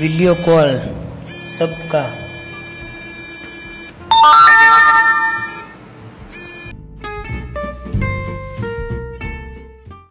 Video call सबका।